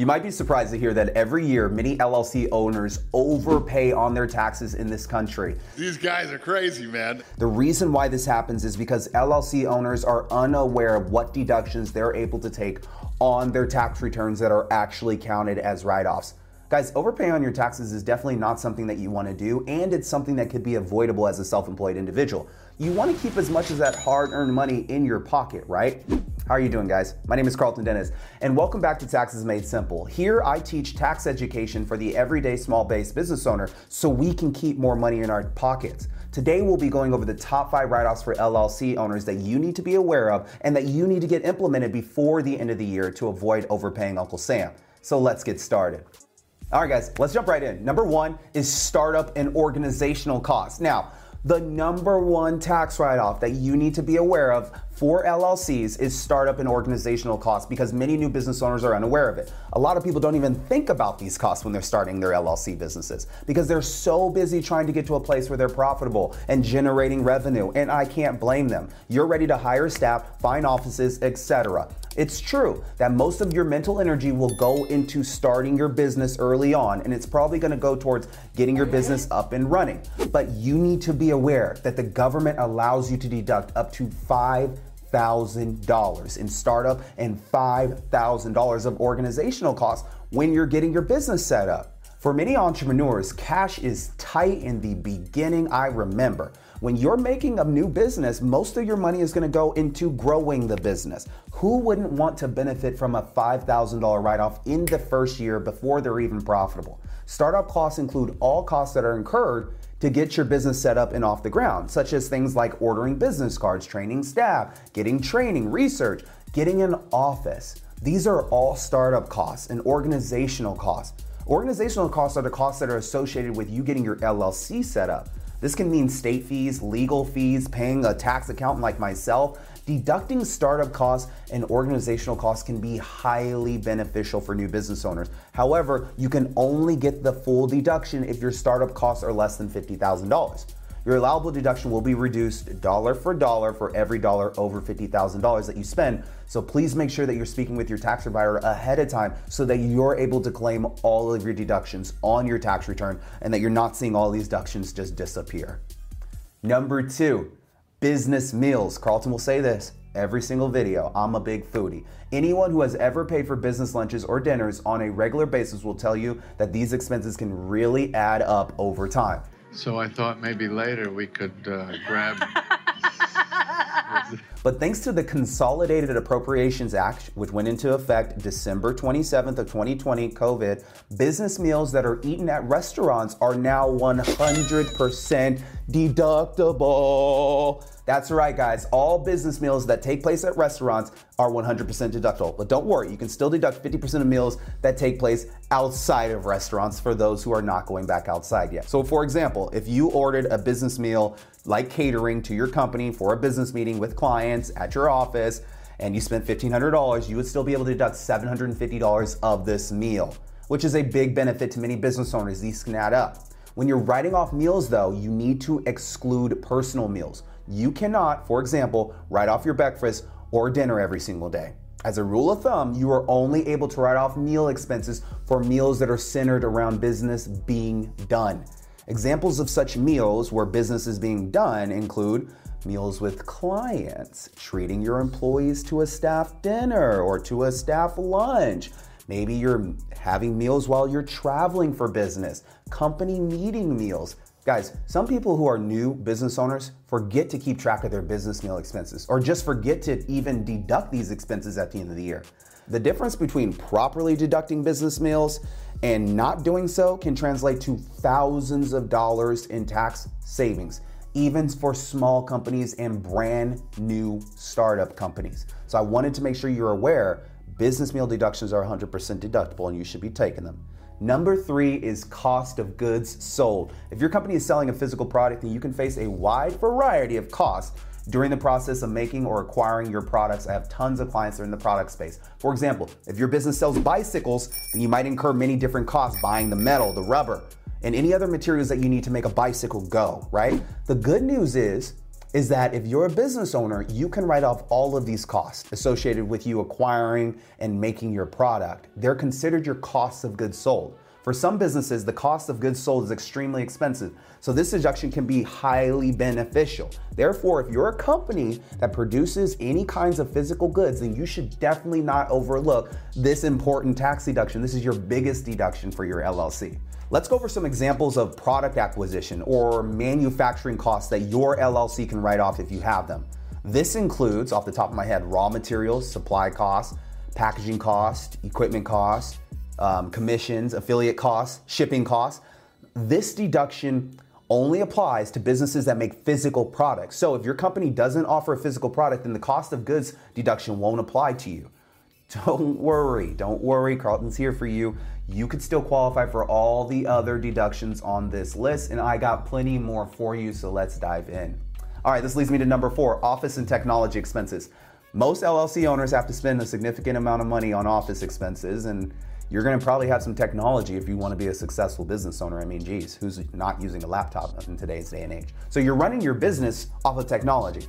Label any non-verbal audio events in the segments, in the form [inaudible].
You might be surprised to hear that every year many LLC owners overpay on their taxes in this country. These guys are crazy, man. The reason why this happens is because LLC owners are unaware of what deductions they're able to take on their tax returns that are actually counted as write offs. Guys, overpaying on your taxes is definitely not something that you want to do, and it's something that could be avoidable as a self employed individual. You want to keep as much of that hard earned money in your pocket, right? How are you doing, guys? My name is Carlton Dennis, and welcome back to Taxes Made Simple. Here, I teach tax education for the everyday small based business owner so we can keep more money in our pockets. Today, we'll be going over the top five write offs for LLC owners that you need to be aware of and that you need to get implemented before the end of the year to avoid overpaying Uncle Sam. So let's get started. All right, guys, let's jump right in. Number one is startup and organizational costs. Now, the number one tax write off that you need to be aware of for LLCs is startup and organizational costs because many new business owners are unaware of it. A lot of people don't even think about these costs when they're starting their LLC businesses because they're so busy trying to get to a place where they're profitable and generating revenue. And I can't blame them. You're ready to hire staff, find offices, etc. It's true that most of your mental energy will go into starting your business early on, and it's probably going to go towards getting your business up and running. But you need to be aware that the government allows you to deduct up to five $5,000 in startup and $5,000 of organizational costs when you're getting your business set up. For many entrepreneurs, cash is tight in the beginning. I remember when you're making a new business, most of your money is going to go into growing the business. Who wouldn't want to benefit from a $5,000 write off in the first year before they're even profitable? Startup costs include all costs that are incurred to get your business set up and off the ground, such as things like ordering business cards, training staff, getting training, research, getting an office. These are all startup costs and organizational costs. Organizational costs are the costs that are associated with you getting your LLC set up. This can mean state fees, legal fees, paying a tax accountant like myself, Deducting startup costs and organizational costs can be highly beneficial for new business owners. However, you can only get the full deduction if your startup costs are less than $50,000. Your allowable deduction will be reduced dollar for dollar for every dollar over $50,000 that you spend. So please make sure that you're speaking with your tax provider ahead of time so that you're able to claim all of your deductions on your tax return and that you're not seeing all these deductions just disappear. Number two, Business meals. Carlton will say this every single video. I'm a big foodie. Anyone who has ever paid for business lunches or dinners on a regular basis will tell you that these expenses can really add up over time. So I thought maybe later we could uh, grab [laughs] [laughs] But thanks to the Consolidated Appropriations Act, which went into effect December 27th of 2020, COVID, business meals that are eaten at restaurants are now 100% deductible. That's right, guys. All business meals that take place at restaurants are 100% deductible. But don't worry, you can still deduct 50% of meals that take place outside of restaurants for those who are not going back outside yet. So, for example, if you ordered a business meal like catering to your company for a business meeting with clients at your office and you spent $1,500, you would still be able to deduct $750 of this meal, which is a big benefit to many business owners. These can add up. When you're writing off meals, though, you need to exclude personal meals. You cannot, for example, write off your breakfast or dinner every single day. As a rule of thumb, you are only able to write off meal expenses for meals that are centered around business being done. Examples of such meals where business is being done include meals with clients, treating your employees to a staff dinner or to a staff lunch. Maybe you're having meals while you're traveling for business, company meeting meals. Guys, some people who are new business owners forget to keep track of their business meal expenses or just forget to even deduct these expenses at the end of the year. The difference between properly deducting business meals and not doing so can translate to thousands of dollars in tax savings, even for small companies and brand new startup companies. So I wanted to make sure you're aware business meal deductions are 100% deductible and you should be taking them. Number three is cost of goods sold. If your company is selling a physical product, then you can face a wide variety of costs during the process of making or acquiring your products. I have tons of clients that are in the product space. For example, if your business sells bicycles, then you might incur many different costs buying the metal, the rubber, and any other materials that you need to make a bicycle go, right? The good news is is that if you're a business owner, you can write off all of these costs associated with you acquiring and making your product. They're considered your costs of goods sold. For some businesses, the cost of goods sold is extremely expensive, so this deduction can be highly beneficial. Therefore, if you're a company that produces any kinds of physical goods, then you should definitely not overlook this important tax deduction. This is your biggest deduction for your LLC. Let's go over some examples of product acquisition or manufacturing costs that your LLC can write off if you have them. This includes, off the top of my head, raw materials, supply costs, packaging costs, equipment costs, um, commissions, affiliate costs, shipping costs. This deduction only applies to businesses that make physical products. So if your company doesn't offer a physical product, then the cost of goods deduction won't apply to you. [laughs] Don't worry, don't worry. Carlton's here for you. You could still qualify for all the other deductions on this list, and I got plenty more for you, so let's dive in. All right, this leads me to number four office and technology expenses. Most LLC owners have to spend a significant amount of money on office expenses, and you're gonna probably have some technology if you wanna be a successful business owner. I mean, geez, who's not using a laptop in today's day and age? So you're running your business off of technology.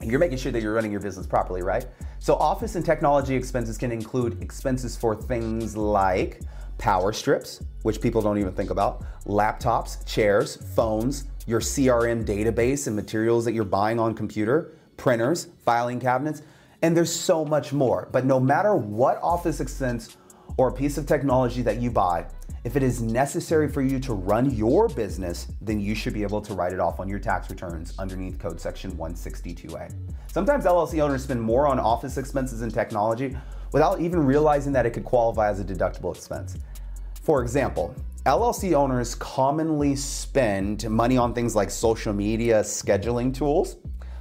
And you're making sure that you're running your business properly, right? So, office and technology expenses can include expenses for things like power strips, which people don't even think about, laptops, chairs, phones, your CRM database and materials that you're buying on computer, printers, filing cabinets, and there's so much more. But no matter what office expense or a piece of technology that you buy, if it is necessary for you to run your business, then you should be able to write it off on your tax returns underneath code section 162A. Sometimes LLC owners spend more on office expenses and technology without even realizing that it could qualify as a deductible expense. For example, LLC owners commonly spend money on things like social media scheduling tools,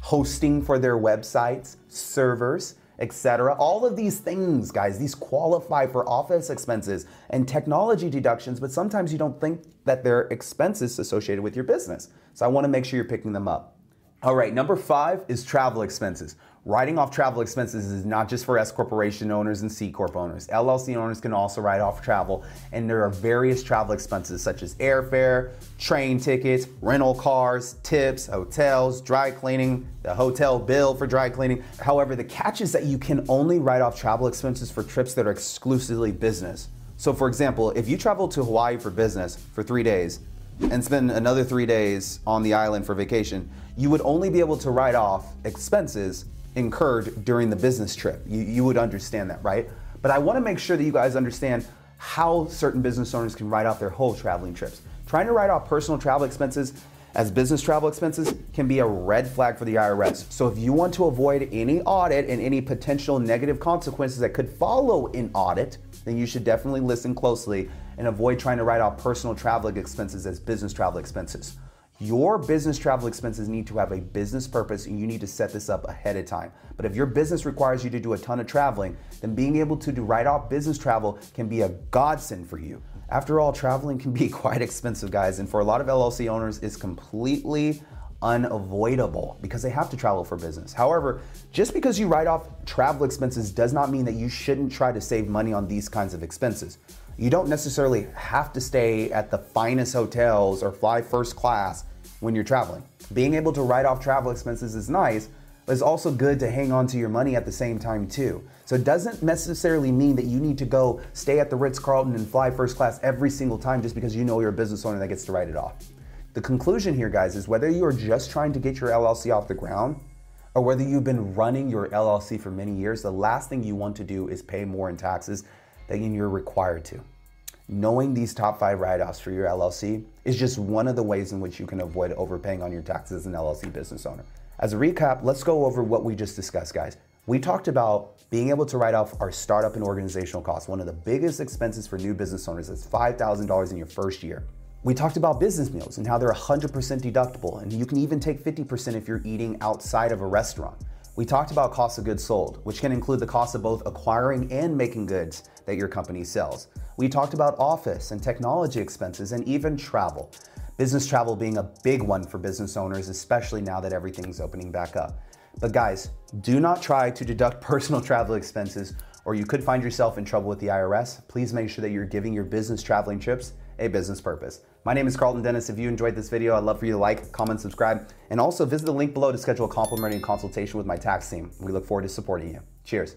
hosting for their websites, servers, etc. All of these things, guys, these qualify for office expenses and technology deductions, but sometimes you don't think that they're expenses associated with your business. So I want to make sure you're picking them up. All right, number five is travel expenses. Writing off travel expenses is not just for S corporation owners and C corp owners. LLC owners can also write off travel, and there are various travel expenses such as airfare, train tickets, rental cars, tips, hotels, dry cleaning, the hotel bill for dry cleaning. However, the catch is that you can only write off travel expenses for trips that are exclusively business. So, for example, if you travel to Hawaii for business for three days and spend another three days on the island for vacation, you would only be able to write off expenses incurred during the business trip. You, you would understand that, right? But I want to make sure that you guys understand how certain business owners can write off their whole traveling trips. Trying to write off personal travel expenses as business travel expenses can be a red flag for the IRS. So if you want to avoid any audit and any potential negative consequences that could follow an audit, then you should definitely listen closely and avoid trying to write off personal travel expenses as business travel expenses. Your business travel expenses need to have a business purpose and you need to set this up ahead of time. But if your business requires you to do a ton of traveling, then being able to do write off business travel can be a godsend for you. After all, traveling can be [laughs] quite expensive, guys, and for a lot of LLC owners, it's completely unavoidable because they have to travel for business. However, just because you write off travel expenses does not mean that you shouldn't try to save money on these kinds of expenses. You don't necessarily have to stay at the finest hotels or fly first class when you're traveling. Being able to write off travel expenses is nice, but it's also good to hang on to your money at the same time too. So it doesn't necessarily mean that you need to go stay at the Ritz Carlton and fly first class every single time just because you know you're a business owner that gets to write it off. The conclusion here, guys, is whether you are just trying to get your LLC off the ground or whether you've been running your LLC for many years, the last thing you want to do is pay more in taxes than you're required to knowing these top five write offs for your LLC is just one of the ways in which you can avoid overpaying on your taxes as an LLC business owner. As a recap, let's go over what we just discussed, guys. We talked about being able to write off our startup and organizational costs. One of the biggest expenses for new business owners is $5,000 in your first year. We talked about business meals and how they're 100% deductible, and you can even take 50% if you're eating outside of a restaurant. We talked about cost of goods sold, which can include the cost of both acquiring and making goods that your company sells. We talked about office and technology expenses and even travel. Business travel being a big one for business owners, especially now that everything's opening back up. But guys, do not try to deduct [laughs] personal travel expenses or you could find yourself in trouble with the IRS. Please make sure that you're giving your business traveling trips a business purpose. My name is Carlton Dennis. If you enjoyed this video, I'd love for you to like, comment, subscribe, and also visit the link below to schedule a complimentary consultation with my tax team. We look forward to supporting you. Cheers.